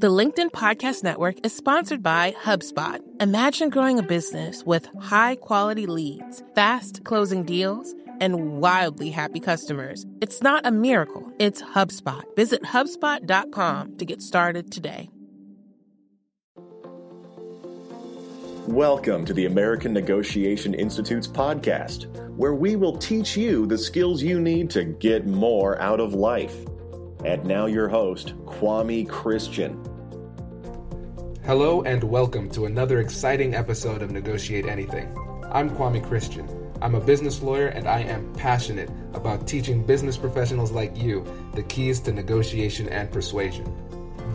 The LinkedIn Podcast Network is sponsored by HubSpot. Imagine growing a business with high quality leads, fast closing deals, and wildly happy customers. It's not a miracle, it's HubSpot. Visit HubSpot.com to get started today. Welcome to the American Negotiation Institute's podcast, where we will teach you the skills you need to get more out of life. And now, your host, Kwame Christian. Hello, and welcome to another exciting episode of Negotiate Anything. I'm Kwame Christian. I'm a business lawyer, and I am passionate about teaching business professionals like you the keys to negotiation and persuasion.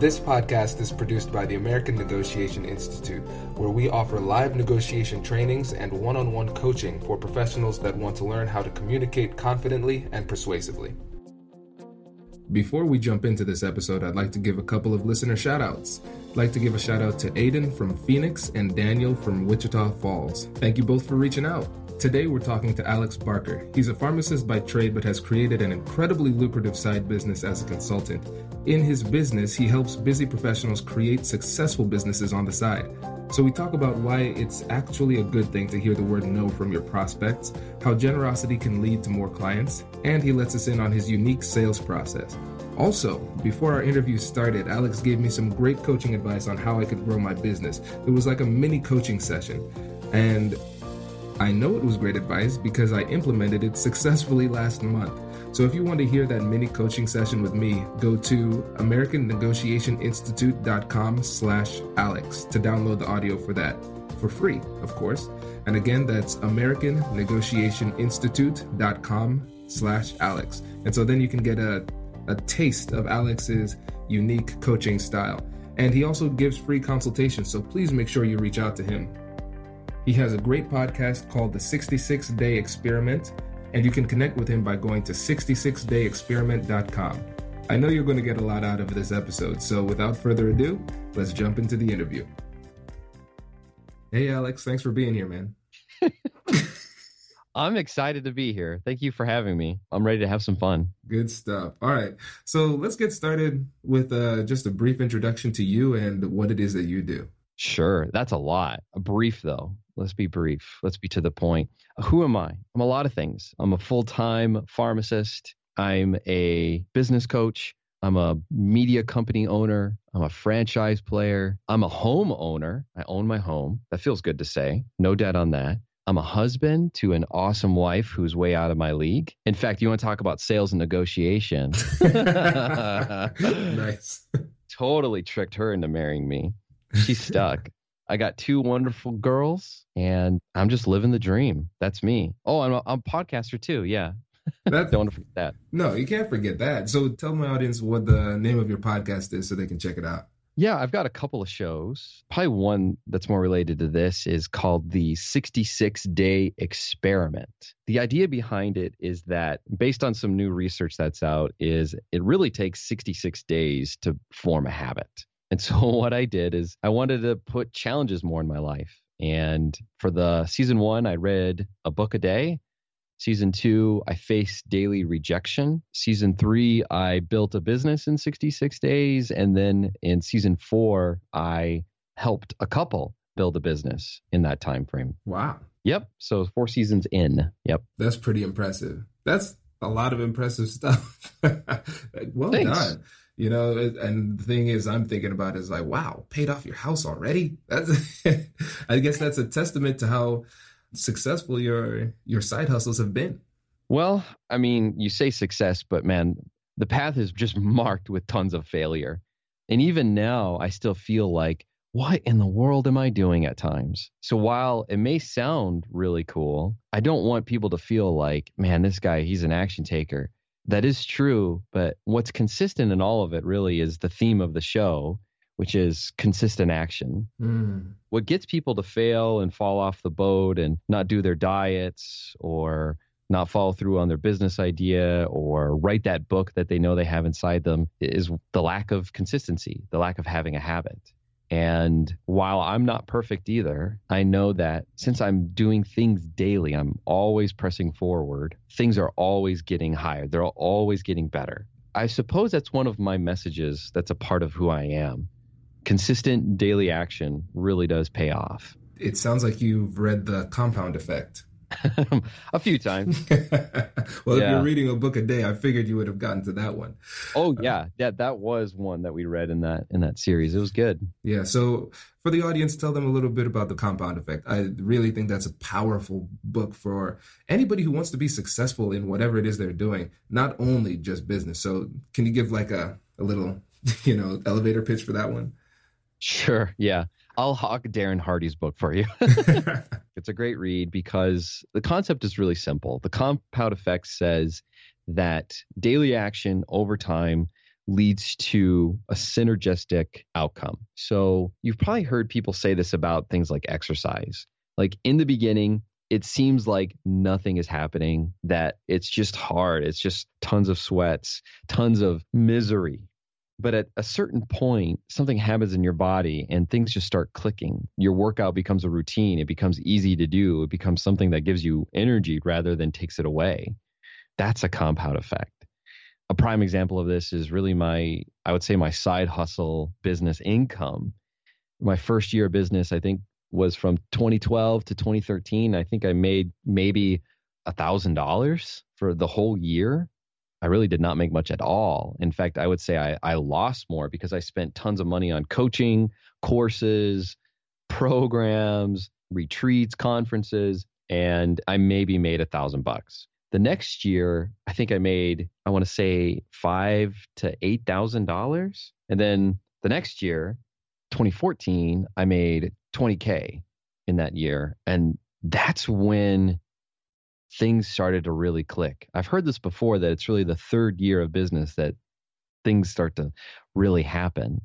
This podcast is produced by the American Negotiation Institute, where we offer live negotiation trainings and one on one coaching for professionals that want to learn how to communicate confidently and persuasively. Before we jump into this episode, I'd like to give a couple of listener shoutouts. Like to give a shout out to Aiden from Phoenix and Daniel from Wichita Falls. Thank you both for reaching out. Today we're talking to Alex Barker. He's a pharmacist by trade but has created an incredibly lucrative side business as a consultant. In his business, he helps busy professionals create successful businesses on the side. So we talk about why it's actually a good thing to hear the word no from your prospects, how generosity can lead to more clients, and he lets us in on his unique sales process. Also, before our interview started, Alex gave me some great coaching advice on how I could grow my business. It was like a mini coaching session. And I know it was great advice because I implemented it successfully last month. So if you want to hear that mini coaching session with me, go to americannegotiationinstitute.com slash alex to download the audio for that. For free, of course. And again, that's americannegotiationinstitute.com slash alex. And so then you can get a, a taste of Alex's unique coaching style. And he also gives free consultations, so please make sure you reach out to him. He has a great podcast called The 66 Day Experiment and you can connect with him by going to 66dayexperiment.com. I know you're going to get a lot out of this episode, so without further ado, let's jump into the interview. Hey, Alex, thanks for being here, man. I'm excited to be here. Thank you for having me. I'm ready to have some fun. Good stuff. All right. So let's get started with uh, just a brief introduction to you and what it is that you do. Sure. That's a lot. A brief, though. Let's be brief. Let's be to the point. Who am I? I'm a lot of things. I'm a full time pharmacist. I'm a business coach. I'm a media company owner. I'm a franchise player. I'm a home owner. I own my home. That feels good to say. No debt on that. I'm a husband to an awesome wife who's way out of my league. In fact, you want to talk about sales and negotiation? nice. totally tricked her into marrying me. She's stuck. I got two wonderful girls, and I'm just living the dream. That's me. Oh, I'm a, I'm a podcaster too. Yeah. That's, Don't forget that. No, you can't forget that. So tell my audience what the name of your podcast is so they can check it out. Yeah, I've got a couple of shows. Probably one that's more related to this is called the 66 Day Experiment. The idea behind it is that, based on some new research that's out, is it really takes 66 days to form a habit. And so what I did is I wanted to put challenges more in my life. And for the season one, I read a book a day. Season two, I faced daily rejection. Season three, I built a business in 66 days. And then in season four, I helped a couple build a business in that time frame. Wow. Yep. So four seasons in. Yep. That's pretty impressive. That's a lot of impressive stuff. well Thanks. done you know and the thing is i'm thinking about is like wow paid off your house already that's i guess that's a testament to how successful your your side hustles have been? Well i mean you say success but man the path is just marked with tons of failure. And even now i still feel like what in the world am i doing at times? So while it may sound really cool i don't want people to feel like man this guy he's an action taker. That is true, but what's consistent in all of it really is the theme of the show, which is consistent action. Mm. What gets people to fail and fall off the boat and not do their diets or not follow through on their business idea or write that book that they know they have inside them is the lack of consistency, the lack of having a habit. And while I'm not perfect either, I know that since I'm doing things daily, I'm always pressing forward, things are always getting higher. They're always getting better. I suppose that's one of my messages that's a part of who I am. Consistent daily action really does pay off. It sounds like you've read The Compound Effect. a few times. well, yeah. if you're reading a book a day, I figured you would have gotten to that one. Oh uh, yeah, yeah, that was one that we read in that in that series. It was good. Yeah. So for the audience, tell them a little bit about the compound effect. I really think that's a powerful book for anybody who wants to be successful in whatever it is they're doing, not only just business. So can you give like a a little, you know, elevator pitch for that one? Sure. Yeah. I'll hawk Darren Hardy's book for you. it's a great read because the concept is really simple. The compound effect says that daily action over time leads to a synergistic outcome. So you've probably heard people say this about things like exercise. Like in the beginning, it seems like nothing is happening, that it's just hard. It's just tons of sweats, tons of misery. But at a certain point, something happens in your body and things just start clicking. Your workout becomes a routine. It becomes easy to do. It becomes something that gives you energy rather than takes it away. That's a compound effect. A prime example of this is really my, I would say, my side hustle business income. My first year of business, I think, was from 2012 to 2013. I think I made maybe a thousand dollars for the whole year I really did not make much at all. In fact, I would say I, I lost more because I spent tons of money on coaching, courses, programs, retreats, conferences, and I maybe made a thousand bucks. The next year, I think I made, I want to say five to eight thousand dollars. And then the next year, 2014, I made 20K in that year. And that's when things started to really click. I've heard this before that it's really the third year of business that things start to really happen.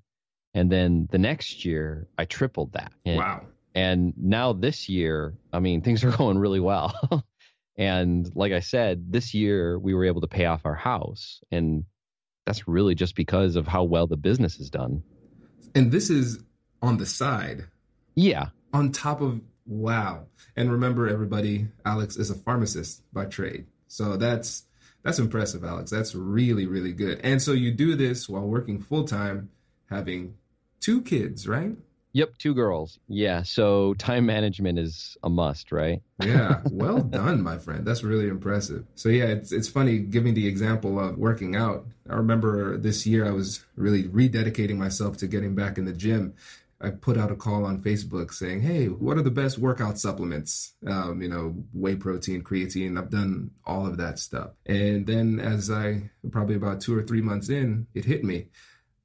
And then the next year, I tripled that. And, wow. And now this year, I mean, things are going really well. and like I said, this year we were able to pay off our house. And that's really just because of how well the business is done. And this is on the side. Yeah. On top of Wow. And remember everybody, Alex is a pharmacist by trade. So that's that's impressive, Alex. That's really really good. And so you do this while working full-time, having two kids, right? Yep, two girls. Yeah, so time management is a must, right? yeah, well done, my friend. That's really impressive. So yeah, it's it's funny giving the example of working out. I remember this year I was really rededicating myself to getting back in the gym I put out a call on Facebook saying, "Hey, what are the best workout supplements? Um, you know, whey protein, creatine. I've done all of that stuff." And then, as I probably about two or three months in, it hit me: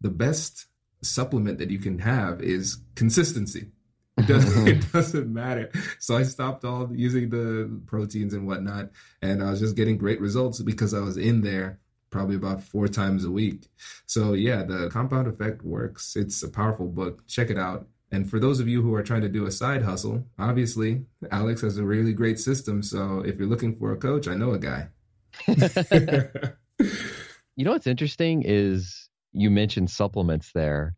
the best supplement that you can have is consistency. It doesn't, it doesn't matter. So I stopped all using the proteins and whatnot, and I was just getting great results because I was in there probably about four times a week. So yeah, the compound effect works. It's a powerful book. Check it out. And for those of you who are trying to do a side hustle, obviously Alex has a really great system. So if you're looking for a coach, I know a guy. you know what's interesting is you mentioned supplements there,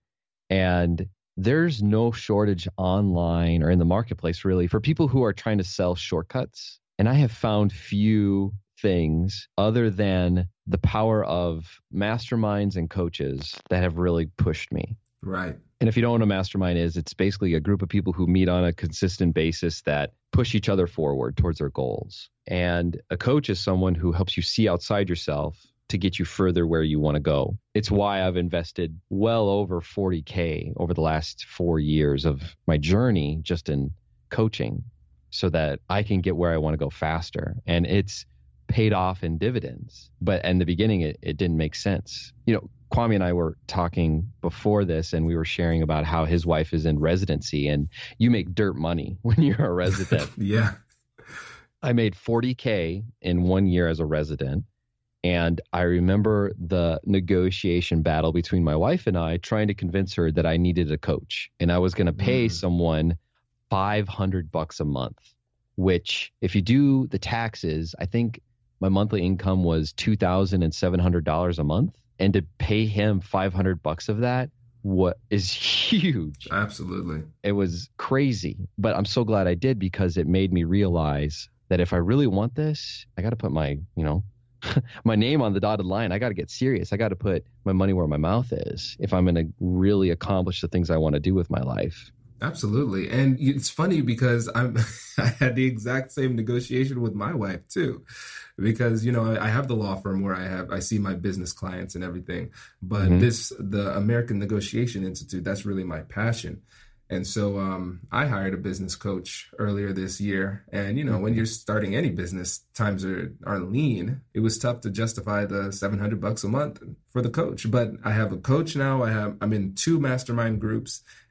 and there's no shortage online or in the marketplace really for people who are trying to sell shortcuts. And I have found few things other than the power of masterminds and coaches that have really pushed me. Right. And if you don't know what a mastermind is, it's basically a group of people who meet on a consistent basis that push each other forward towards their goals. And a coach is someone who helps you see outside yourself to get you further where you want to go. It's why I've invested well over 40K over the last four years of my journey just in coaching so that I can get where I want to go faster. And it's paid off in dividends. But in the beginning, it, it didn't make sense. You know, Kwame and I were talking before this, and we were sharing about how his wife is in residency, and you make dirt money when you're a resident. yeah. I made 40K in one year as a resident. And I remember the negotiation battle between my wife and I trying to convince her that I needed a coach and I was going to pay mm. someone 500 bucks a month, which if you do the taxes, I think my monthly income was two thousand and seven hundred dollars a month, and to pay him five hundred bucks of that, what is huge. Absolutely, it was crazy. But I'm so glad I did because it made me realize that if I really want this, I got to put my you know my name on the dotted line. I got to get serious. I got to put my money where my mouth is if I'm going to really accomplish the things I want to do with my life. Absolutely. And it's funny because I'm I had the exact same negotiation with my wife too. Because, you know, I have the law firm where I have I see my business clients and everything. But mm-hmm. this the American Negotiation Institute, that's really my passion. And so um, I hired a business coach earlier this year. And, you know, when you're starting any business, times are, are lean. It was tough to justify the 700 bucks a month for the coach. But I have a coach now. I have, I'm in two mastermind groups.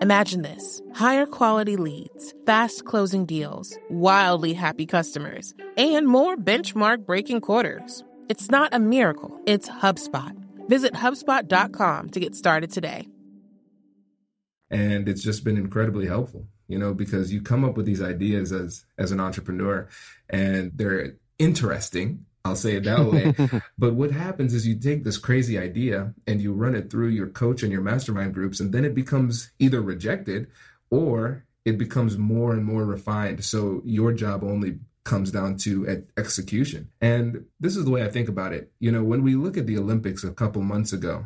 Imagine this higher quality leads, fast closing deals, wildly happy customers, and more benchmark breaking quarters. It's not a miracle, it's HubSpot. Visit HubSpot.com to get started today. And it's just been incredibly helpful you know, because you come up with these ideas as as an entrepreneur and they're interesting. I'll say it that way. but what happens is you take this crazy idea and you run it through your coach and your mastermind groups, and then it becomes either rejected or it becomes more and more refined. So your job only comes down to execution. And this is the way I think about it. You know, when we look at the Olympics a couple months ago,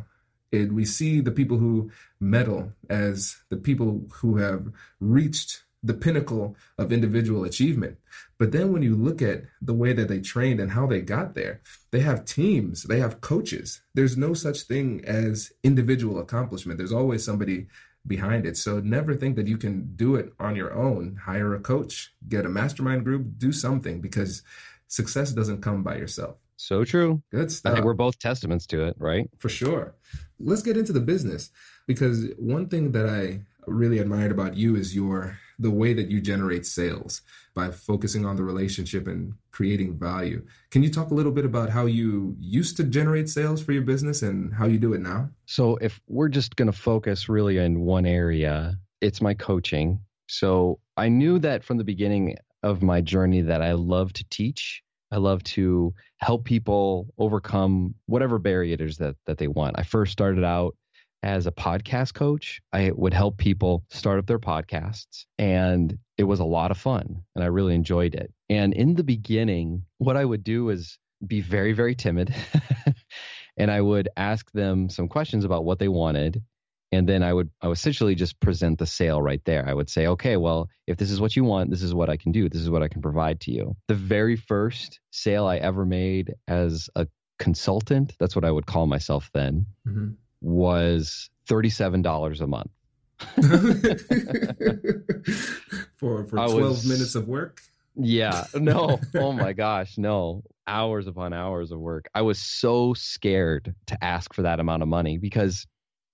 it, we see the people who medal as the people who have reached the pinnacle of individual achievement. But then when you look at the way that they trained and how they got there, they have teams, they have coaches. There's no such thing as individual accomplishment. There's always somebody behind it. So never think that you can do it on your own. Hire a coach, get a mastermind group, do something because success doesn't come by yourself. So true. Good stuff. I think we're both testaments to it, right? For sure. Let's get into the business because one thing that I really admired about you is your the way that you generate sales by focusing on the relationship and creating value. Can you talk a little bit about how you used to generate sales for your business and how you do it now? So, if we're just going to focus really in one area, it's my coaching. So, I knew that from the beginning of my journey that I love to teach I love to help people overcome whatever barriers that that they want. I first started out as a podcast coach. I would help people start up their podcasts and it was a lot of fun and I really enjoyed it. And in the beginning, what I would do is be very very timid and I would ask them some questions about what they wanted and then I would I would essentially just present the sale right there. I would say, okay, well, if this is what you want, this is what I can do. This is what I can provide to you. The very first sale I ever made as a consultant, that's what I would call myself then, mm-hmm. Was thirty-seven dollars a month. for for twelve was, minutes of work. Yeah. No. oh my gosh. No. Hours upon hours of work. I was so scared to ask for that amount of money because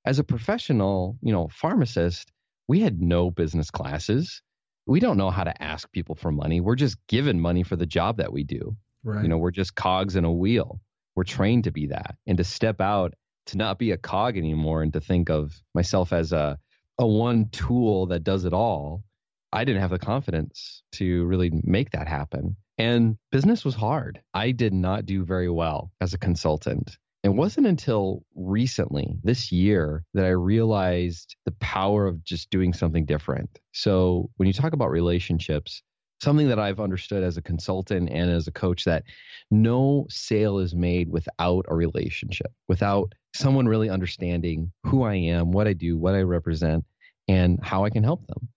as a professional, you know, pharmacist, we had no business classes. We don't know how to ask people for money. We're just given money for the job that we do. Right. You know, we're just cogs in a wheel. We're trained to be that. And to step out, to not be a cog anymore and to think of myself as a a one tool that does it all, I didn't have the confidence to really make that happen. And business was hard. I did not do very well as a consultant. It wasn't until recently, this year, that I realized the power of just doing something different. So, when you talk about relationships, something that I've understood as a consultant and as a coach that no sale is made without a relationship, without someone really understanding who I am, what I do, what I represent, and how I can help them.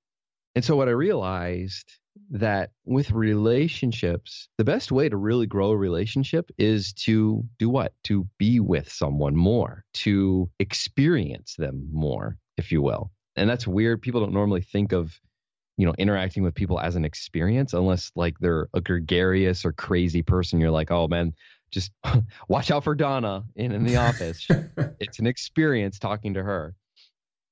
And so, what I realized that with relationships, the best way to really grow a relationship is to do what? To be with someone more, to experience them more, if you will. And that's weird. People don't normally think of you know, interacting with people as an experience unless like they're a gregarious or crazy person. You're like, oh man, just watch out for Donna in, in the office. it's an experience talking to her.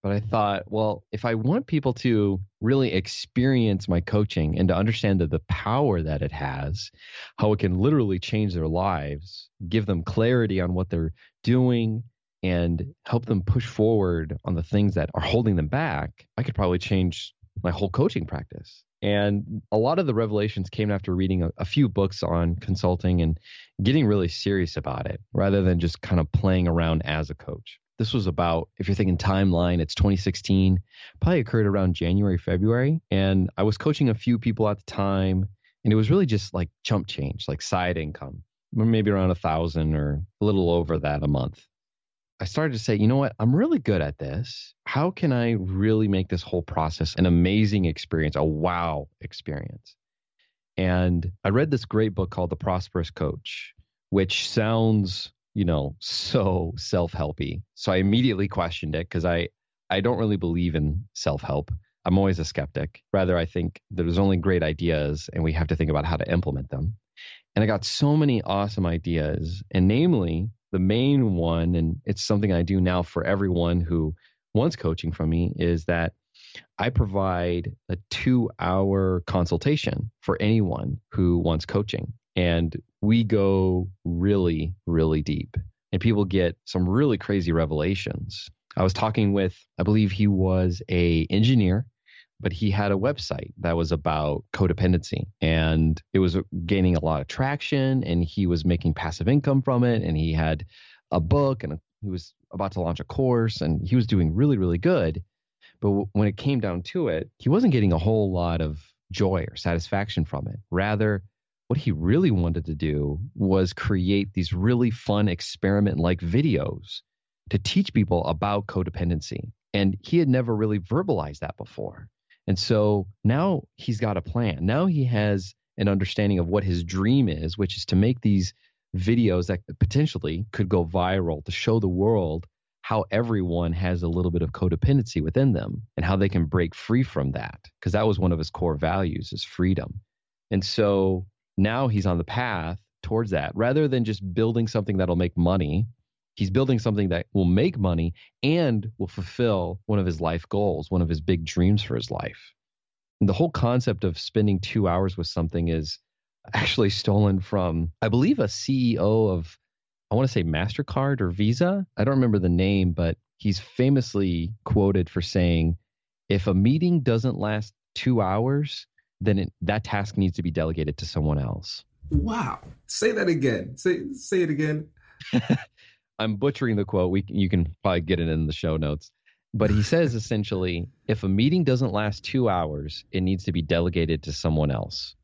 But I thought, well, if I want people to really experience my coaching and to understand the power that it has, how it can literally change their lives, give them clarity on what they're doing, and help them push forward on the things that are holding them back, I could probably change my whole coaching practice. And a lot of the revelations came after reading a, a, few books on consulting and getting really serious about it rather than just kind of playing around as a coach. This was about, if you're thinking timeline, it's 2016, probably occurred around January, February. And I was coaching a few people at the time. And it was really just like chump change, like side income, maybe around a thousand or a little over that a month. I started to say, you know what? I'm really good at this. How can I really make this whole process an amazing experience, a wow experience? And I read this great book called The Prosperous Coach, which sounds, you know, so self-helpy. So I immediately questioned it because I I don't really believe in self-help. I'm always a skeptic. Rather, I think there's only great ideas and we have to think about how to implement them. And I got so many awesome ideas, and namely the main one, and it's something I do now for everyone who wants coaching from me, is that I provide a two hour consultation for anyone who wants coaching. And we go really, really deep. And people get some really crazy revelations. I was talking with, I believe he was a engineer but he had a website that was about codependency and it was gaining a lot of traction and he was making passive income from it and he had a book and he was about to launch a course and he was doing really really good. But when it came down to it he wasn't getting a whole lot of joy or satisfaction from it. Rather what he really wanted to do was create these really fun experiment like videos to teach people about codependency and he had never really verbalized that before and so now he's got a plan. Now he has an understanding of what his dream is, which is to make these videos that potentially could go viral to show the world how everyone has a little bit of codependency within them and how they can break free from that because that was one of his core values is freedom. And so now he's on the path towards that rather than just building something that'll make money he's building something that will make money and will fulfill one of his life goals, one of his big dreams for his life. And the whole concept of spending two hours with something is actually stolen from, I believe, a CEO of, I want to say MasterCard or Visa. I don't remember the name, but he's famously quoted for saying, if a meeting doesn't last two hours, then it, that task needs to be delegated to someone else. Wow. Say that again. Say say it again. I'm butchering the quote. We you can probably get it in the show notes. But he says essentially, if a meeting doesn't last two hours, it needs to be delegated to someone else.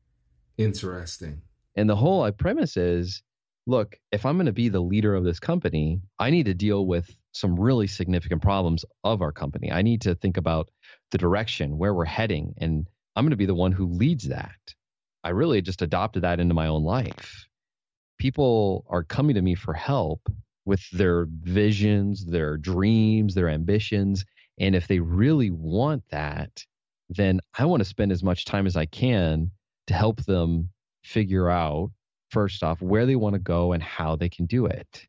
Interesting. And the whole uh, premise is, look, if I'm going to be the leader of this company, I need to deal with some really significant problems of our company. I need to think about the direction, where we're heading, and I'm going to be the one who leads that. I really just adopted that into my own life. People are coming to me for help with their visions, their dreams, their ambitions. And if they really want that, then I want to spend as much time as I can to help them figure out, first off, where they want to go and how they can do it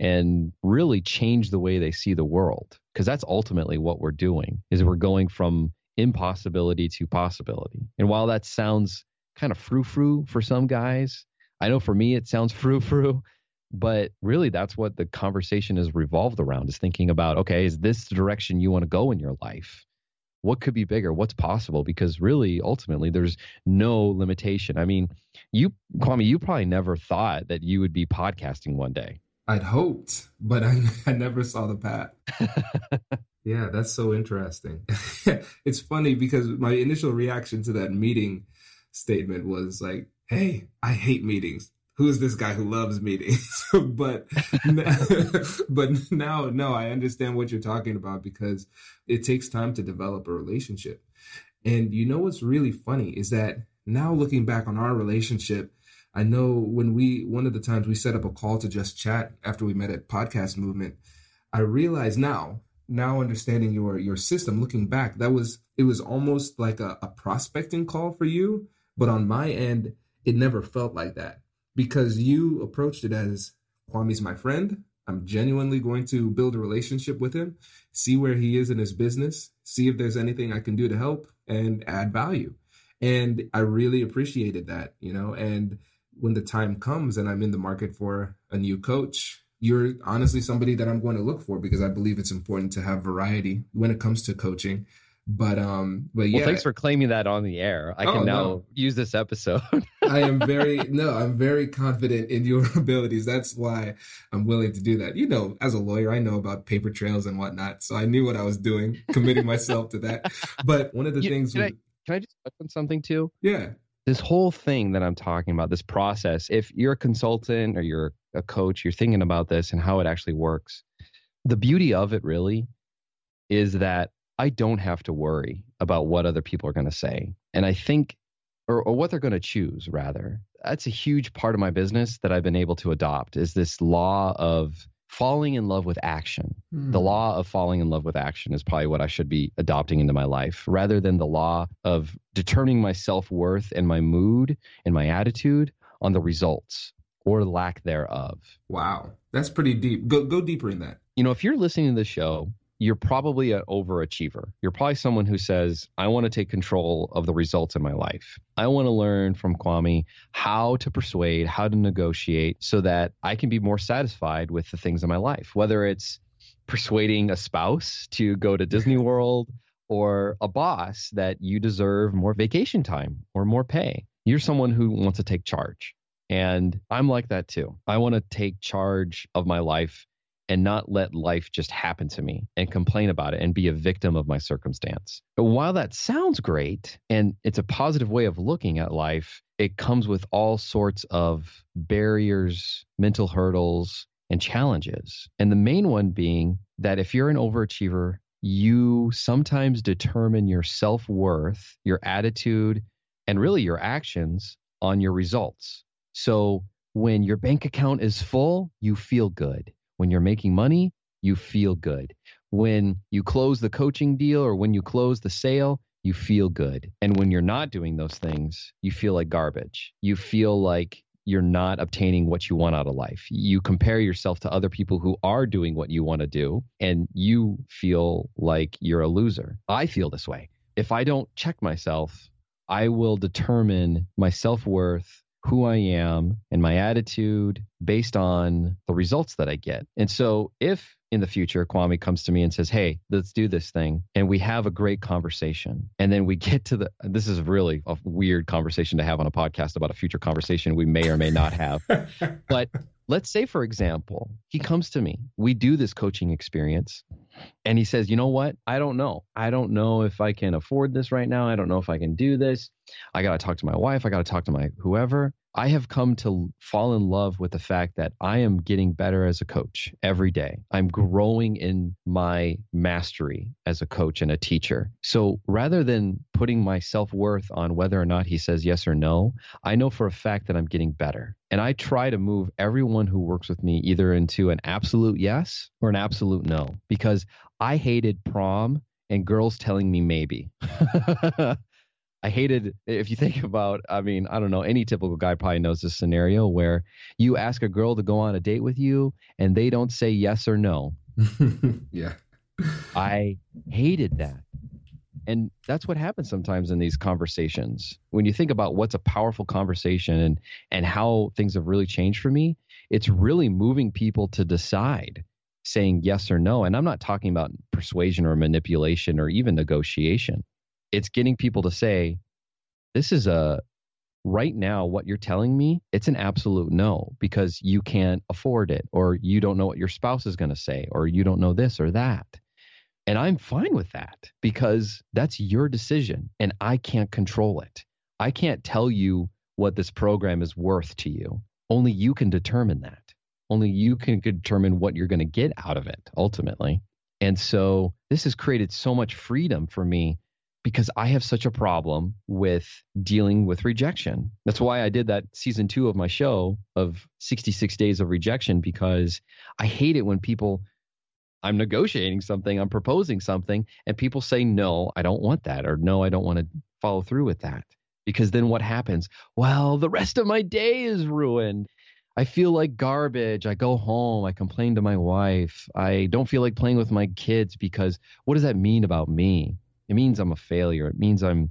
and really change the way they see the world because that's ultimately what we're doing is we're going from impossibility to possibility and while that sounds kind of frou-frou for some guys i know for me it sounds frou-frou but really that's what the conversation is revolved around is thinking about okay is this the direction you want to go in your life? What could be bigger? What's possible? Because really ultimately there's no limitation. I mean you kwame you probably never thought that you would be podcasting one day. I'd hoped but i, I never saw the path. Yeah that's so interesting. It's funny because my initial reaction to that meeting statement was like hey i hate meetings who is this guy who loves meetings? but but now no, I understand what you're talking about because it takes time to develop a relationship. And you know what's really funny is that now looking back on our relationship, I know when we one of the times we set up a call to just chat after we met at Podcast Movement, I realize now now understanding your your system, looking back, that was it was almost like a, a prospecting call for you. But on my end, it never felt like that because you approached it as Kwame's my friend. I'm genuinely going to build a relationship with him, see where he is in his business, see if there's anything I can do to help and add value. And I really appreciated that, you know, and when the time comes and I'm in the market for a new coach, you're honestly somebody that I'm going to look for because I believe it's important to have variety when it comes to coaching. But um, but yeah. Well, thanks for claiming that on the air. I can oh, now no. use this episode. I am very no, I'm very confident in your abilities. That's why I'm willing to do that. You know, as a lawyer, I know about paper trails and whatnot, so I knew what I was doing, committing myself to that. But one of the you, things can, I, can I just touch on something too? Yeah. This whole thing that I'm talking about, this process, if you're a consultant or you're a coach, you're thinking about this and how it actually works. The beauty of it really is that I don't have to worry about what other people are going to say. And I think, or, or what they're going to choose, rather. That's a huge part of my business that I've been able to adopt is this law of falling in love with action. Mm. The law of falling in love with action is probably what I should be adopting into my life rather than the law of determining my self worth and my mood and my attitude on the results or lack thereof. Wow. That's pretty deep. Go go deeper in that. You know, if you're listening to the show you're probably an overachiever. You're probably someone who says, I want to take control of the results in my life. I want to learn from Kwame how to persuade, how to negotiate so that I can be more satisfied with the things in my life, whether it's persuading a spouse to go to Disney World or a boss that you deserve more vacation time or more pay. You're someone who wants to take charge. And I'm like that too. I want to take charge of my life and not let life just happen to me and complain about it and be a victim of my circumstance. But while that sounds great and it's a positive way of looking at life, it comes with all sorts of barriers, mental hurdles, and challenges. And the main one being that if you're an overachiever, you sometimes determine your self worth, your attitude, and really your actions on your results. So when your bank account is full, you feel good. When you're making money, you feel good. When you close the coaching deal or when you close the sale, you feel good. And when you're not doing those things, you feel like garbage. You feel like you're not obtaining what you want out of life. You compare yourself to other people who are doing what you want to do, and you feel like you're a loser. I feel this way. If I don't check myself, I will determine my self worth who I am and my attitude based on the results that I get. And so if in the future Kwame comes to me and says, "Hey, let's do this thing," and we have a great conversation, and then we get to the this is really a weird conversation to have on a podcast about a future conversation we may or may not have. but let's say for example, he comes to me, we do this coaching experience, and he says, "You know what? I don't know. I don't know if I can afford this right now. I don't know if I can do this. I got to talk to my wife, I got to talk to my whoever." I have come to fall in love with the fact that I am getting better as a coach every day. I'm growing in my mastery as a coach and a teacher. So rather than putting my self worth on whether or not he says yes or no, I know for a fact that I'm getting better. And I try to move everyone who works with me either into an absolute yes or an absolute no because I hated prom and girls telling me maybe. I hated if you think about I mean, I don't know, any typical guy probably knows this scenario where you ask a girl to go on a date with you and they don't say yes or no. yeah. I hated that. And that's what happens sometimes in these conversations. When you think about what's a powerful conversation and and how things have really changed for me, it's really moving people to decide saying yes or no. And I'm not talking about persuasion or manipulation or even negotiation it's getting people to say, this is a right now, what you're telling me, it's an absolute no because you can't afford it, or you don't know what your spouse is going to say, or you don't know this or that. And I'm fine with that because that's your decision and I can't control it. I can't tell you what this program is worth to you. Only you can determine that. Only you can determine what you're going to get out of it ultimately. And so this has created so much freedom for me because I have such a problem with dealing with rejection. That's why I did that season two of my show of 66 Days of Rejection because I hate it when people I'm negotiating something, I'm proposing something, and people say, no, I don't want that, or no, I don't want to follow through with that. Because then what happens? Well, the rest of my day is ruined. I feel like garbage. I go home. I complain to my wife. I don't feel like playing with my kids because what does that mean about me? It means I'm a failure. It means I'm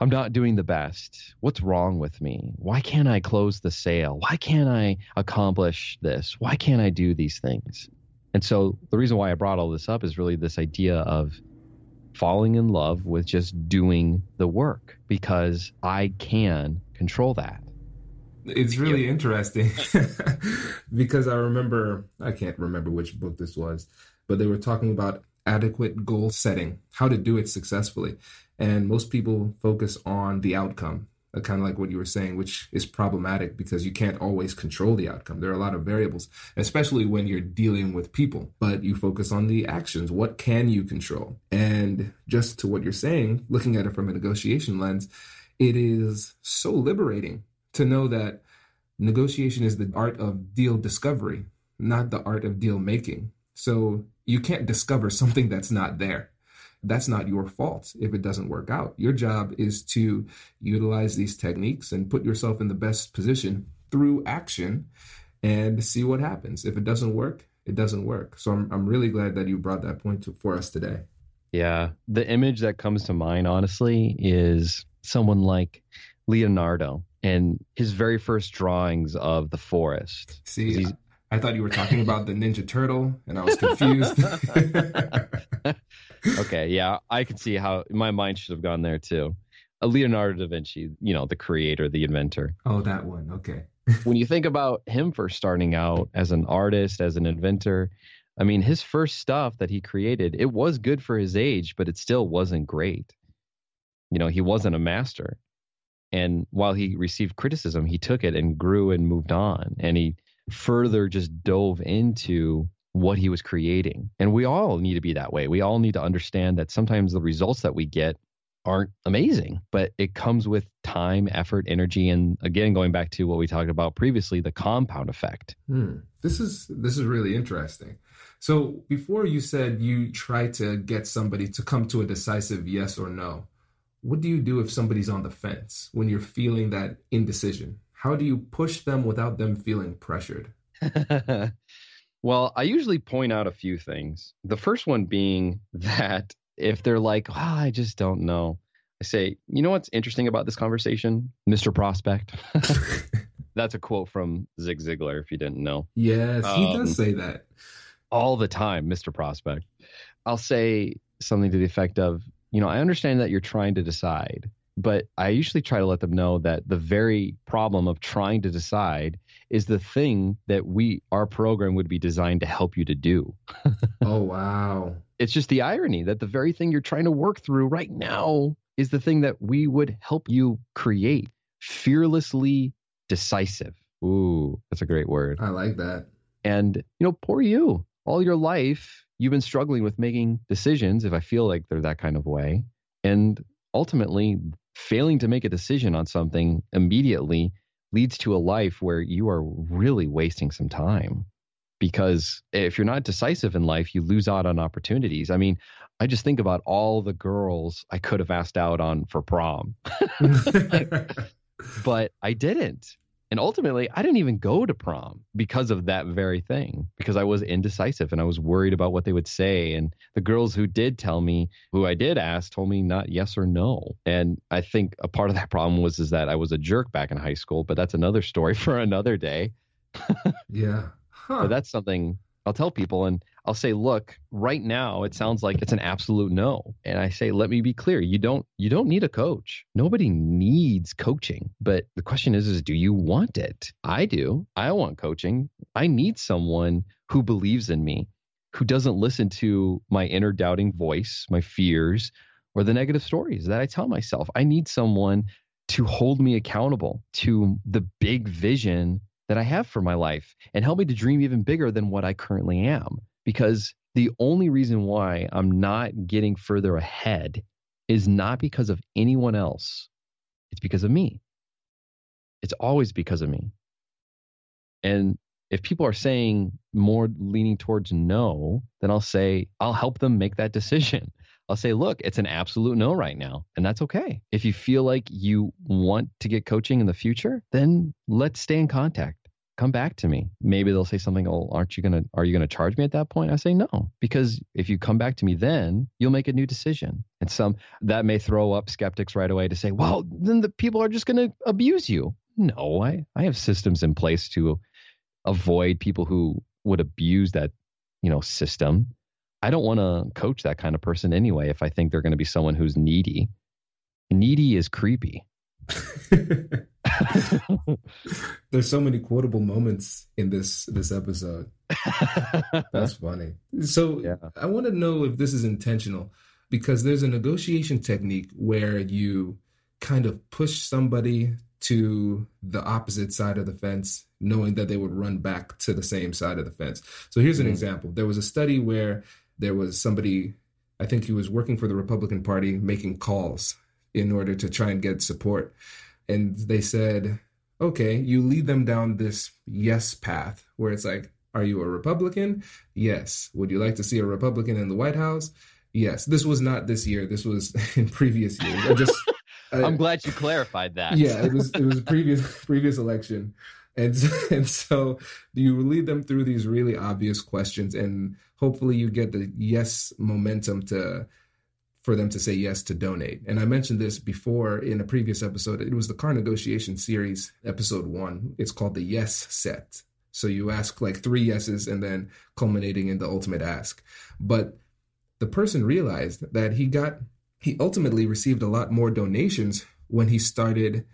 I'm not doing the best. What's wrong with me? Why can't I close the sale? Why can't I accomplish this? Why can't I do these things? And so the reason why I brought all this up is really this idea of falling in love with just doing the work because I can control that. It's really interesting because I remember, I can't remember which book this was, but they were talking about adequate goal setting, how to do it successfully. And most people focus on the outcome, uh, kind of like what you were saying, which is problematic because you can't always control the outcome. There are a lot of variables, especially when you're dealing with people, but you focus on the actions. What can you control? And just to what you're saying, looking at it from a negotiation lens, it is so liberating to know that negotiation is the art of deal discovery, not the art of deal making. So you can't discover something that's not there that's not your fault if it doesn't work out. Your job is to utilize these techniques and put yourself in the best position through action and see what happens. If it doesn't work, it doesn't work. So I'm, I'm really glad that you brought that point to, for us today. Yeah. The image that comes to mind, honestly, is someone like Leonardo and his very first drawings of the forest. See, I thought you were talking about the Ninja Turtle, and I was confused. okay, yeah, I can see how my mind should have gone there too. A Leonardo da Vinci, you know, the creator, the inventor. Oh, that one. Okay. when you think about him first starting out as an artist, as an inventor, I mean, his first stuff that he created, it was good for his age, but it still wasn't great. You know, he wasn't a master. And while he received criticism, he took it and grew and moved on. And he further just dove into what he was creating. And we all need to be that way. We all need to understand that sometimes the results that we get aren't amazing, but it comes with time, effort, energy, and again, going back to what we talked about previously, the compound effect. Hmm. This is this is really interesting. So before you said you try to get somebody to come to a decisive yes or no. What do you do if somebody's on the fence when you're feeling that indecision? How do you push them without them feeling pressured? well, I usually point out a few things. The first one being that if they're like, oh, I just don't know, I say, you know what's interesting about this conversation, Mr. Prospect? That's a quote from Zig Ziglar, if you didn't know. Yes, he um, does say that. All the time, Mr. Prospect. I'll say something to the effect of, you know, I understand that you're trying to decide, but I usually try to let them know that the very problem of trying to decide is the thing that we our program would be designed to help you to do. oh wow. It's just the irony that the very thing you're trying to work through right now is the thing that we would help you create. Fearlessly decisive. Ooh, that's a great word. I like that. And you know, poor you. All your life you've been struggling with making decisions if I feel like they're that kind of way. And ultimately failing to make a decision on something immediately leads to a life where you are really wasting some time. Because if you're not decisive in life you lose out on opportunities. I mean i just think about all the girls i could have asked out on for prom. But i didn't and ultimately, I didn't even go to prom because of that very thing, because I was indecisive and I was worried about what they would say. And the girls who did tell me, who I did ask, told me not yes or no. And I think a part of that problem was is that I was a jerk back in high school, but that's another story for another day. yeah. Huh. But that's something I'll tell people. And I'll say, look, right now it sounds like it's an absolute no. And I say, let me be clear. You don't you don't need a coach. Nobody needs coaching. But the question is, is do you want it? I do. I want coaching. I need someone who believes in me, who doesn't listen to my inner doubting voice, my fears, or the negative stories that I tell myself. I need someone to hold me accountable to the big vision that I have for my life and help me to dream even bigger than what I currently am because the only reason why I'm not getting further ahead is not because of anyone else. It's because of me. It's always because of me. And If people are saying more leaning towards no, then I'll say, I'll help them make that decision. I'll say, look, it's an absolute no right now, and that's okay. If you feel like you want to get coaching in the future, then let's stay in contact. Come back to me. Maybe they'll say something, oh, aren't you to, are you to charge me at that point? I say no, because if you come back to me then, you'll make a new decision. And some, that may throw up skeptics right away to say, well, then the people are just to abuse you. No, I, I have systems in place to avoid people who would abuse that, you know, system. I don't want to coach that kind of person anyway if I think they're going to be someone who's needy. Needy is creepy. There's so many quotable moments in this this episode. That's funny. So yeah. I want to know if this is intentional because there's a negotiation technique where you kind of push somebody to the opposite side of the fence, knowing that they would run back to the same side of the fence. So here's an mm. example. There was a study where there was somebody, I think he was working for the Republican Party, making calls in order to try and get support. And they said, okay, you lead them down this yes path where it's like, are you a Republican? Yes. Would you like to see a Republican in the White House? Yes. This was not this year. This was in previous years. I just I'm glad you clarified that. Yeah, it was it was previous previous election. And and so you lead them through these really obvious questions and hopefully you get the yes momentum to for them to say yes to donate. And I mentioned this before in a previous episode. It was the car negotiation series, episode one. It's called the yes set. So you ask like three yeses and then culminating in the ultimate ask. But the person realized that he got, he ultimately received a lot more donations when he started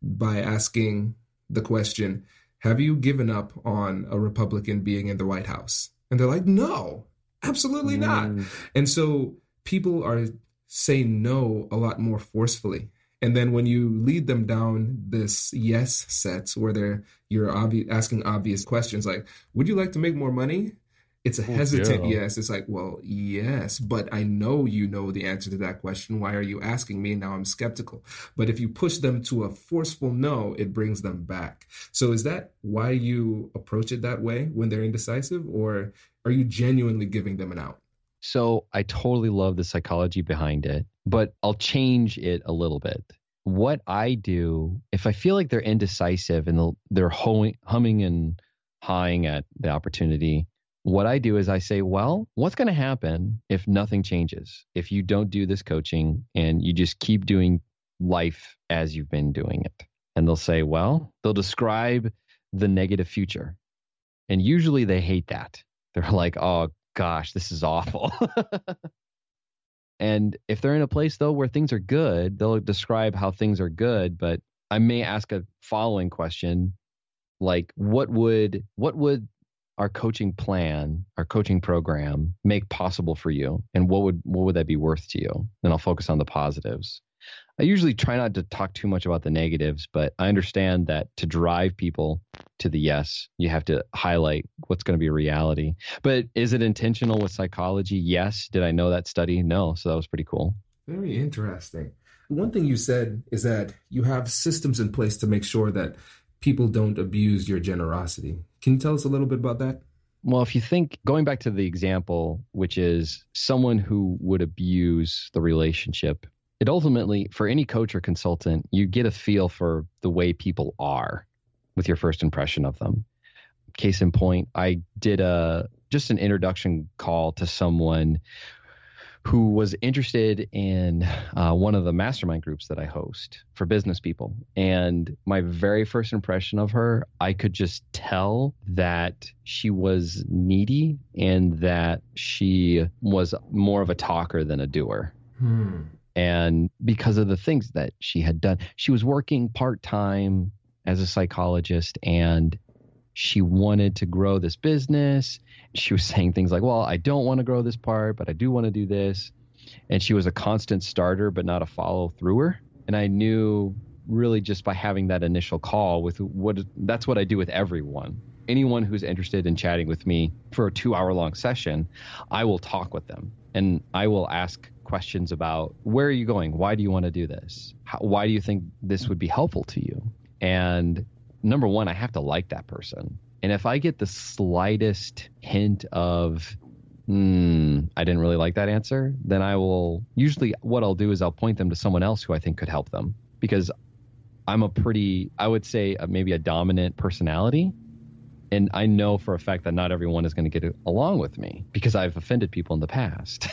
by asking the question, Have you given up on a Republican being in the White House? And they're like, No, absolutely mm. not. And so people are saying no a lot more forcefully. And then when you lead them down this yes sets where they're you're obvi- asking obvious questions like, "Would you like to make more money?" It's a oh, hesitant yeah. yes. It's like, well, yes, but I know you know the answer to that question. Why are you asking me? Now I'm skeptical. But if you push them to a forceful no, it brings them back. So is that why you approach it that way when they're indecisive, or are you genuinely giving them an out? So I totally love the psychology behind it, but I'll change it a little bit. What I do, if I feel like they're indecisive and they're humming and hawing at the opportunity, what I do is I say, well, what's going to happen if nothing changes? If you don't do this coaching and you just keep doing life as you've been doing it? And they'll say, well, they'll describe the negative future. And usually they hate that. They're like, oh, gosh, this is awful. and if they're in a place though where things are good, they'll describe how things are good, but I may ask a following question like what would what would our coaching plan, our coaching program make possible for you and what would what would that be worth to you? Then I'll focus on the positives. I usually try not to talk too much about the negatives, but I understand that to drive people to the yes, you have to highlight what's going to be reality. But is it intentional with psychology? Yes. Did I know that study? No. So that was pretty cool. Very interesting. One thing you said is that you have systems in place to make sure that people don't abuse your generosity. Can you tell us a little bit about that? Well, if you think going back to the example, which is someone who would abuse the relationship, it ultimately, for any coach or consultant, you get a feel for the way people are with your first impression of them. Case in point, I did a just an introduction call to someone who was interested in uh, one of the mastermind groups that I host for business people. And my very first impression of her, I could just tell that she was needy and that she was more of a talker than a doer. Hmm and because of the things that she had done she was working part-time as a psychologist and she wanted to grow this business she was saying things like well i don't want to grow this part but i do want to do this and she was a constant starter but not a follow througher and i knew really just by having that initial call with what that's what i do with everyone anyone who's interested in chatting with me for a two hour long session i will talk with them and i will ask questions about where are you going? Why do you want to do this? How, why do you think this would be helpful to you? And number one, I have to like that person. And if I get the slightest hint of, hmm, I didn't really like that answer, then I will usually what I'll do is I'll point them to someone else who I think could help them because I'm a pretty, I would say, uh, maybe a dominant personality. And I know for a fact that not everyone is going to get along with me because I've offended people in the past.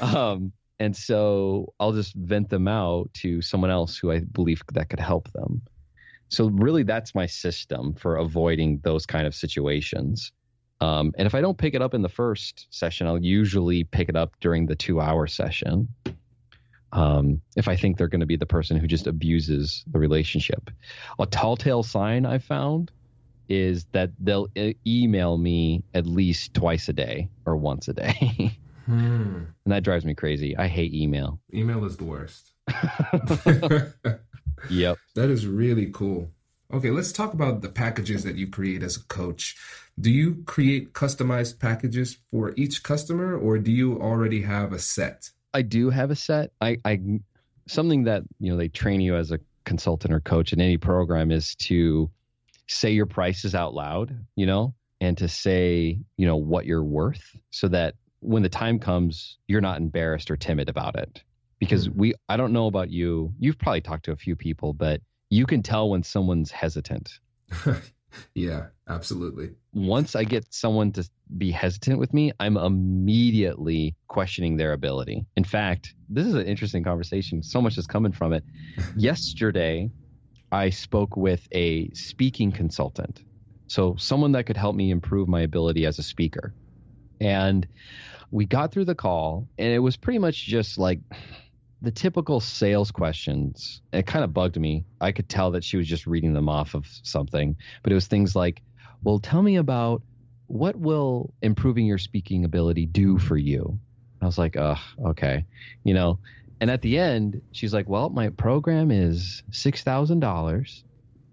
um, and so I'll just vent them out to someone else who I believe that could help them. So really, that's my system for avoiding those kind of situations. Um, and if I don't pick it up in the first session, I'll usually pick it up during the two-hour session. Um, if I think they're going to be the person who just abuses the relationship, a telltale sign I found is that they'll e- email me at least twice a day or once a day. hmm. And that drives me crazy. I hate email. Email is the worst. Yep. That is really cool. Okay, let's talk about the packages that you create as a coach. Do you create customized packages for each customer or do you already have a set? I do have a set. I, I something that, you know, they train you as a consultant or coach in any program is to say your prices out loud, you know, and to say, you know, what you're worth so that when the time comes, you're not embarrassed or timid about it because we I don't know about you. You've probably talked to a few people, but you can tell when someone's hesitant. yeah, absolutely. Once I get someone to be hesitant with me, I'm immediately questioning their ability. In fact, this is an interesting conversation. So much is coming from it. Yesterday, I spoke with a speaking consultant. So, someone that could help me improve my ability as a speaker. And we got through the call, and it was pretty much just like the typical sales questions, it kind of bugged me. I could tell that she was just reading them off of something, but it was things like, well, tell me about what will improving your speaking ability do for you? I was like, oh, okay. You know, and at the end, she's like, well, my program is $6,000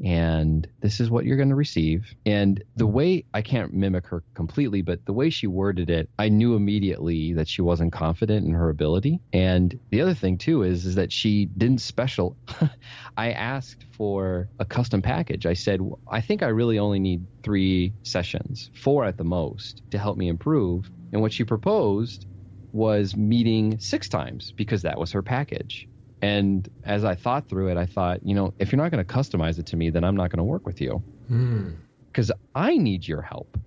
and this is what you're going to receive. And the way I can't mimic her completely, but the way she worded it, I knew immediately that she wasn't confident in her ability. And the other thing too is is that she didn't special. I asked for a custom package. I said, I think I really only need three sessions, four at the most, to help me improve. And what she proposed was meeting six times because that was her package. And as I thought through it, I thought, you know, if you're not going to customize it to me, then I'm not going to work with you. Because mm. I need your help.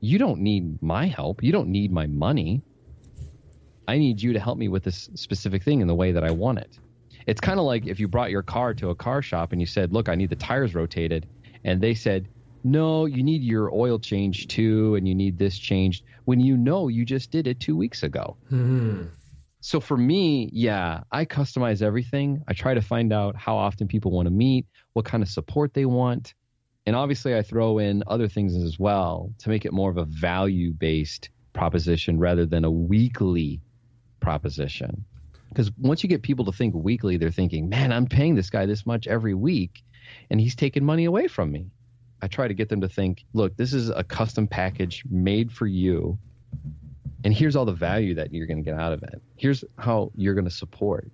You don't need my help. You don't need my money. I need you to help me with this specific thing in the way that I want it. It's kind of like if you brought your car to a car shop and you said, look, I need the tires rotated. And they said, no, you need your oil changed too, and you need this changed when you know you just did it two weeks ago. Mm so for me, yeah, I customize everything. I try to find out how often people want to meet, what kind of support they want. And obviously, I throw in other things as well to make it more of a value based proposition rather than a weekly proposition. Because once you get people to think weekly, they're thinking, man, I'm paying this guy this much every week and he's taking money away from me. I try to get them to think, look, this is a custom package made for you and here's all the value that you're going to get out of it. Here's how you're going to support.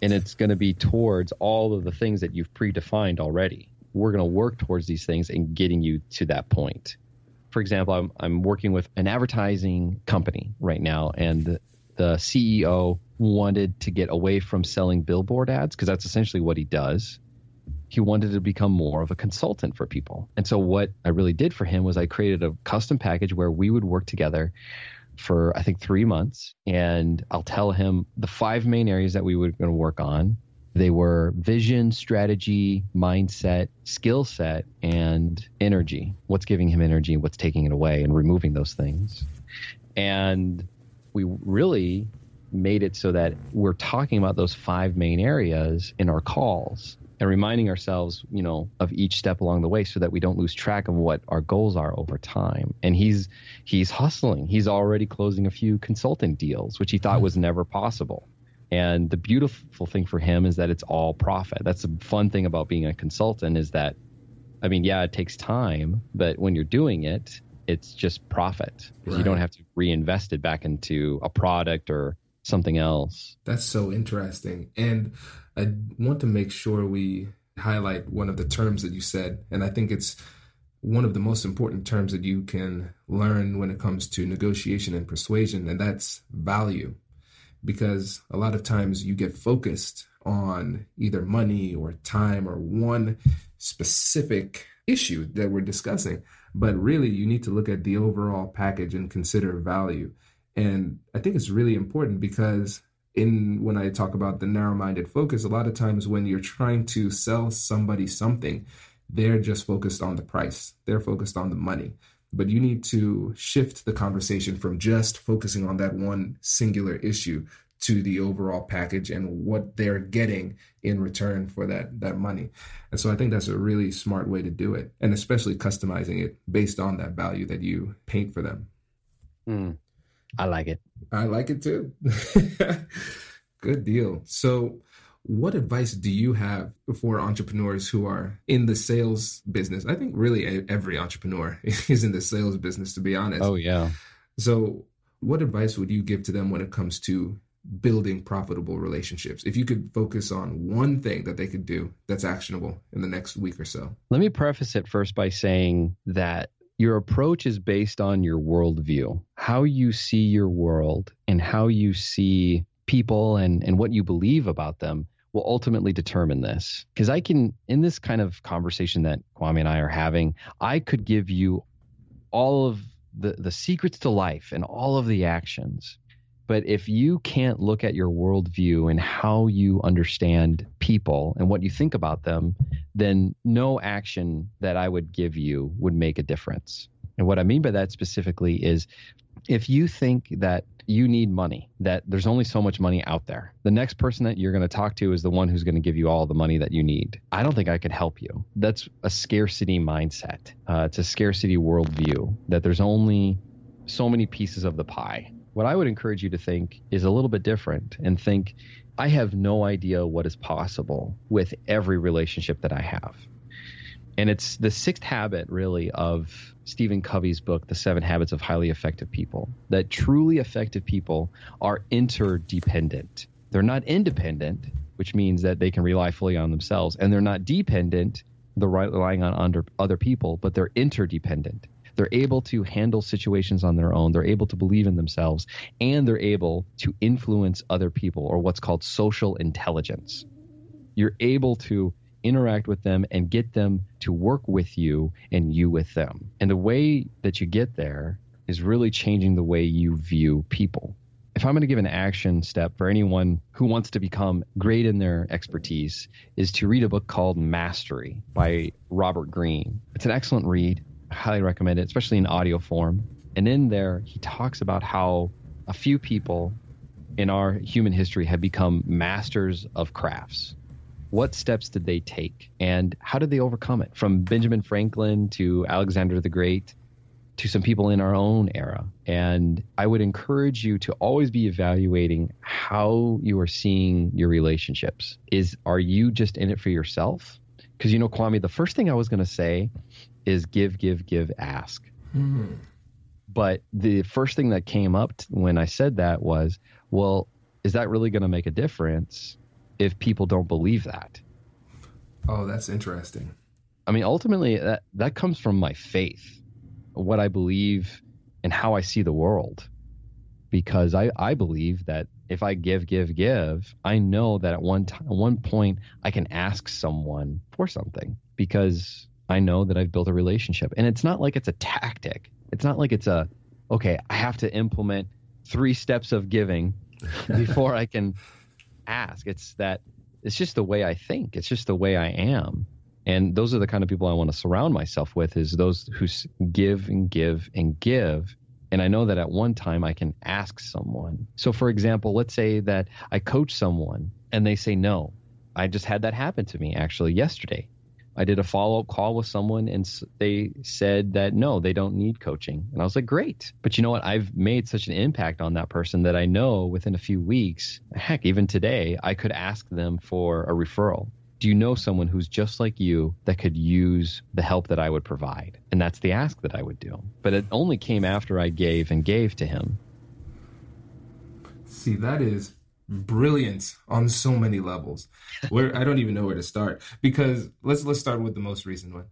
And it's going to be towards all of the things that you've predefined already. We're going to work towards these things and getting you to that point. For example, I'm, I'm working with an advertising company right now, and the, the CEO wanted to get away from selling billboard ads because that's essentially what he does he wanted to become more of a consultant for people. And so what I really did for him was I created a custom package where we would work together for I think 3 months and I'll tell him the five main areas that we were going to work on. They were vision, strategy, mindset, skill set, and energy. What's giving him energy, what's taking it away, and removing those things. And we really made it so that we're talking about those five main areas in our calls and reminding ourselves, you know, of each step along the way so that we don't lose track of what our goals are over time. And he's he's hustling. He's already closing a few consulting deals, which he thought was mm-hmm. never possible. And the beautiful thing for him is that it's all profit. That's the fun thing about being a consultant is that I mean, yeah, it takes time, but when you're doing it, it's just profit because right. you don't have to reinvest it back into a product or something else. That's so interesting. And I want to make sure we highlight one of the terms that you said, and I think it's one of the most important terms that you can learn when it comes to negotiation and persuasion, and that's value. Because a lot of times you get focused on either money or time or one specific issue that we're discussing, but really you need to look at the overall package and consider value. And I think it's really important because in when I talk about the narrow-minded focus, a lot of times when you're trying to sell somebody something, they're just focused on the price. They're focused on the money. But you need to shift the conversation from just focusing on that one singular issue to the overall package and what they're getting in return for that that money. And so I think that's a really smart way to do it, and especially customizing it based on that value that you paint for them. Mm, I like it. I like it too. Good deal. So what advice do you have for entrepreneurs who are in the sales business? I think really every entrepreneur is in the sales business, to be honest. Oh, yeah. So, what advice would you give to them when it comes to building profitable relationships? If you could focus on one thing that they could do that's actionable in the next week or so. Let me preface it first by saying that your approach is based on your worldview, how you see your world and how you see people and, and what you believe about them will ultimately determine this. Because I can, in this kind of conversation that Kwame and I are having, I could give you all of the, the secrets to life and all of the actions. But if you can't look at your worldview and how you understand people and what you think about them, then no action that I would give you would make a difference. And what I mean by that specifically is if you think that you need money, that there's only so much money out there. The next person that you're going to talk to is the one who's going to give you all the money that you need. I don't think I could help you. That's a scarcity mindset. Uh, it's a scarcity worldview that there's only so many pieces of the pie. What I would encourage you to think is a little bit different and think, I have no idea what is possible with every relationship that I have. And it's the sixth habit, really, of Stephen Covey's book, The Seven Habits of Highly Effective People, that truly effective people are interdependent. They're not independent, which means that they can rely fully on themselves, and they're not dependent, they're relying on under other people, but they're interdependent. They're able to handle situations on their own. They're able to believe in themselves, and they're able to influence other people, or what's called social intelligence. You're able to interact with them and get them to work with you and you with them. And the way that you get there is really changing the way you view people. If I'm going to give an action step for anyone who wants to become great in their expertise is to read a book called Mastery by Robert Greene. It's an excellent read. Highly recommend it, especially in audio form. And in there, he talks about how a few people in our human history have become masters of crafts what steps did they take and how did they overcome it? From Benjamin Franklin to Alexander the Great to some people in our own era. And I would encourage you to always be evaluating how you are seeing your relationships. Is are you just in it for yourself? Because you know, Kwame, the first thing I was going to say is give, give, give, ask. Mm-hmm. But the first thing that came up when I said that was, well, is that really going to make a difference? if people don't believe that. Oh, that's interesting. I mean, ultimately, that, that comes from my faith, what I believe and how I see the world. Because I, I believe that if I give, give, give, I know that at one time, at one point, I can ask someone for something because I know that I've built a relationship. And it's not like it's a tactic. It's not like it's a, okay, I have to implement three steps of giving before I can ask. It's that it's just the way I think. It's just the way I am. And those are the kind of people I want to surround myself with is those who give and give and give. And I know that at one time I can ask someone. So for example, let's say that I coach someone and they say no. I just had that happen to me actually yesterday. I did a follow up call with someone and they said that no, they don't need coaching. And I was like, great. But you know what? I've made such an impact on that person that I know within a few weeks, heck, even today, I could ask them for a referral. Do you know someone who's just like you that could use the help that I would provide? And that's the ask that I would do. But it only came after I gave and gave to him. See, that is brilliant on so many levels. Where I don't even know where to start because let's let's start with the most recent one.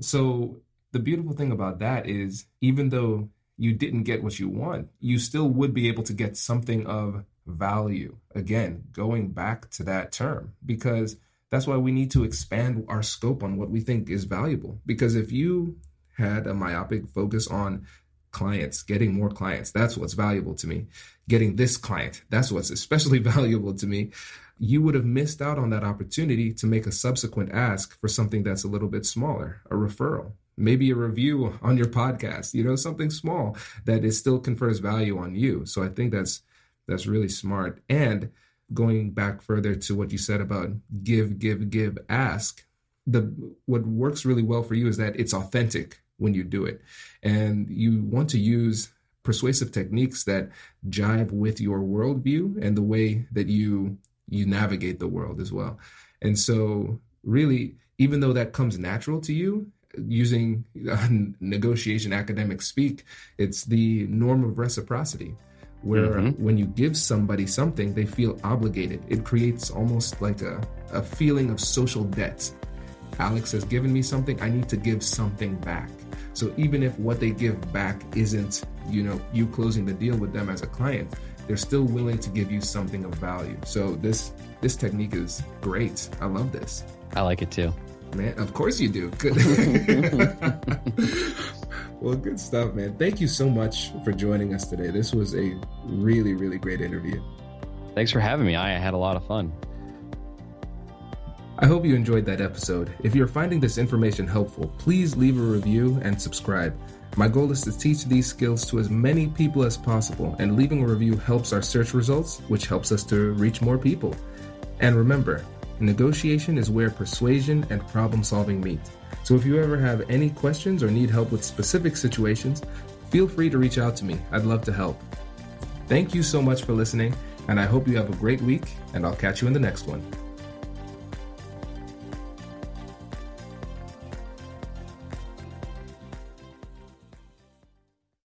So the beautiful thing about that is even though you didn't get what you want, you still would be able to get something of value. Again, going back to that term because that's why we need to expand our scope on what we think is valuable. Because if you had a myopic focus on clients, getting more clients. That's what's valuable to me. Getting this client, that's what's especially valuable to me. You would have missed out on that opportunity to make a subsequent ask for something that's a little bit smaller, a referral, maybe a review on your podcast, you know, something small that it still confers value on you. So I think that's that's really smart. And going back further to what you said about give, give, give, ask, the what works really well for you is that it's authentic when you do it. And you want to use persuasive techniques that jive with your worldview and the way that you you navigate the world as well. And so really, even though that comes natural to you, using uh, negotiation academic speak, it's the norm of reciprocity where mm-hmm. when you give somebody something, they feel obligated. It creates almost like a, a feeling of social debt. Alex has given me something, I need to give something back. So even if what they give back isn't, you know, you closing the deal with them as a client, they're still willing to give you something of value. So this this technique is great. I love this. I like it too. Man, of course you do. Good. well, good stuff, man. Thank you so much for joining us today. This was a really, really great interview. Thanks for having me. I had a lot of fun. I hope you enjoyed that episode. If you're finding this information helpful, please leave a review and subscribe. My goal is to teach these skills to as many people as possible, and leaving a review helps our search results, which helps us to reach more people. And remember, negotiation is where persuasion and problem solving meet. So if you ever have any questions or need help with specific situations, feel free to reach out to me. I'd love to help. Thank you so much for listening, and I hope you have a great week, and I'll catch you in the next one.